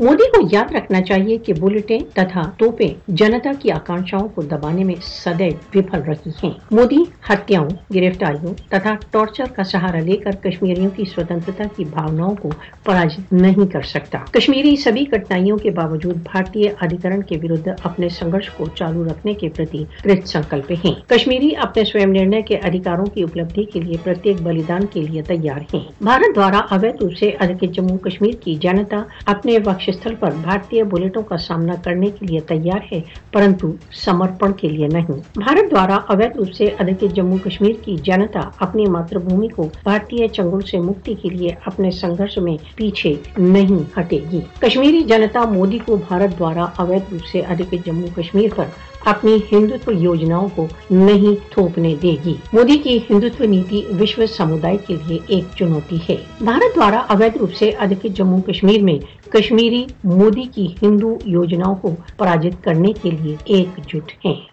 مودی کو یاد رکھنا چاہیے کہ بلٹیں تتھا توپیں جنتا کی آکانشاؤں کو دبانے میں سدیو وفل رہی ہیں۔ مودی ہتیاؤں گرفتاریوں تتھا ٹارچر کا سہارا لے کر کشمیریوں کی سوتنترتا کی بھاوناؤں کو پراجت نہیں کر سکتا۔ کشمیری سبھی کٹنائیوں کے باوجود بھارتی ادھیکرن کے ورد اپنے سنگرش کو چالو رکھنے کے پرتی کرت سنکلپ ہیں۔ کشمیری اپنے سوئم نرنے کے ادھیکاروں کی اپلبدھی کے لیے پرتیک بلیدان کے لیے تیار ہیں۔ بھارت دوارا اویت روپ سے ادھک جموں کشمیر کی جنتا اپنے وقت استھل پر بھارتی بلٹوں کا سامنا کرنے کے لیے تیار ہے، پرنتو سمرپن کے لیے نہیں۔ بھارت دوارا اویت روپ سے ادھک جموں کشمیر کی جنتا اپنی ماتر بھومی کو بھارتی چنگل سے مکتی کے لیے اپنے سنگرش میں پیچھے نہیں ہٹے گی۔ کشمیری جنتا مودی کو بھارت دوارا اویت روپ سے ادھک جموں کشمیر پر اپنی ہندوتو یوجناؤں کو نہیں تھوپنے دے گی۔ مودی کی ہندوتو نیتی وشو سمودائے کے لیے ایک چنوتی ہے۔ بھارت دوارا اویدھ روپ سے ادھک جموں کشمیر میں کشمیری مودی کی ہندو یوجناؤں کو پراجت کرنے کے لیے ایک جٹ ہیں۔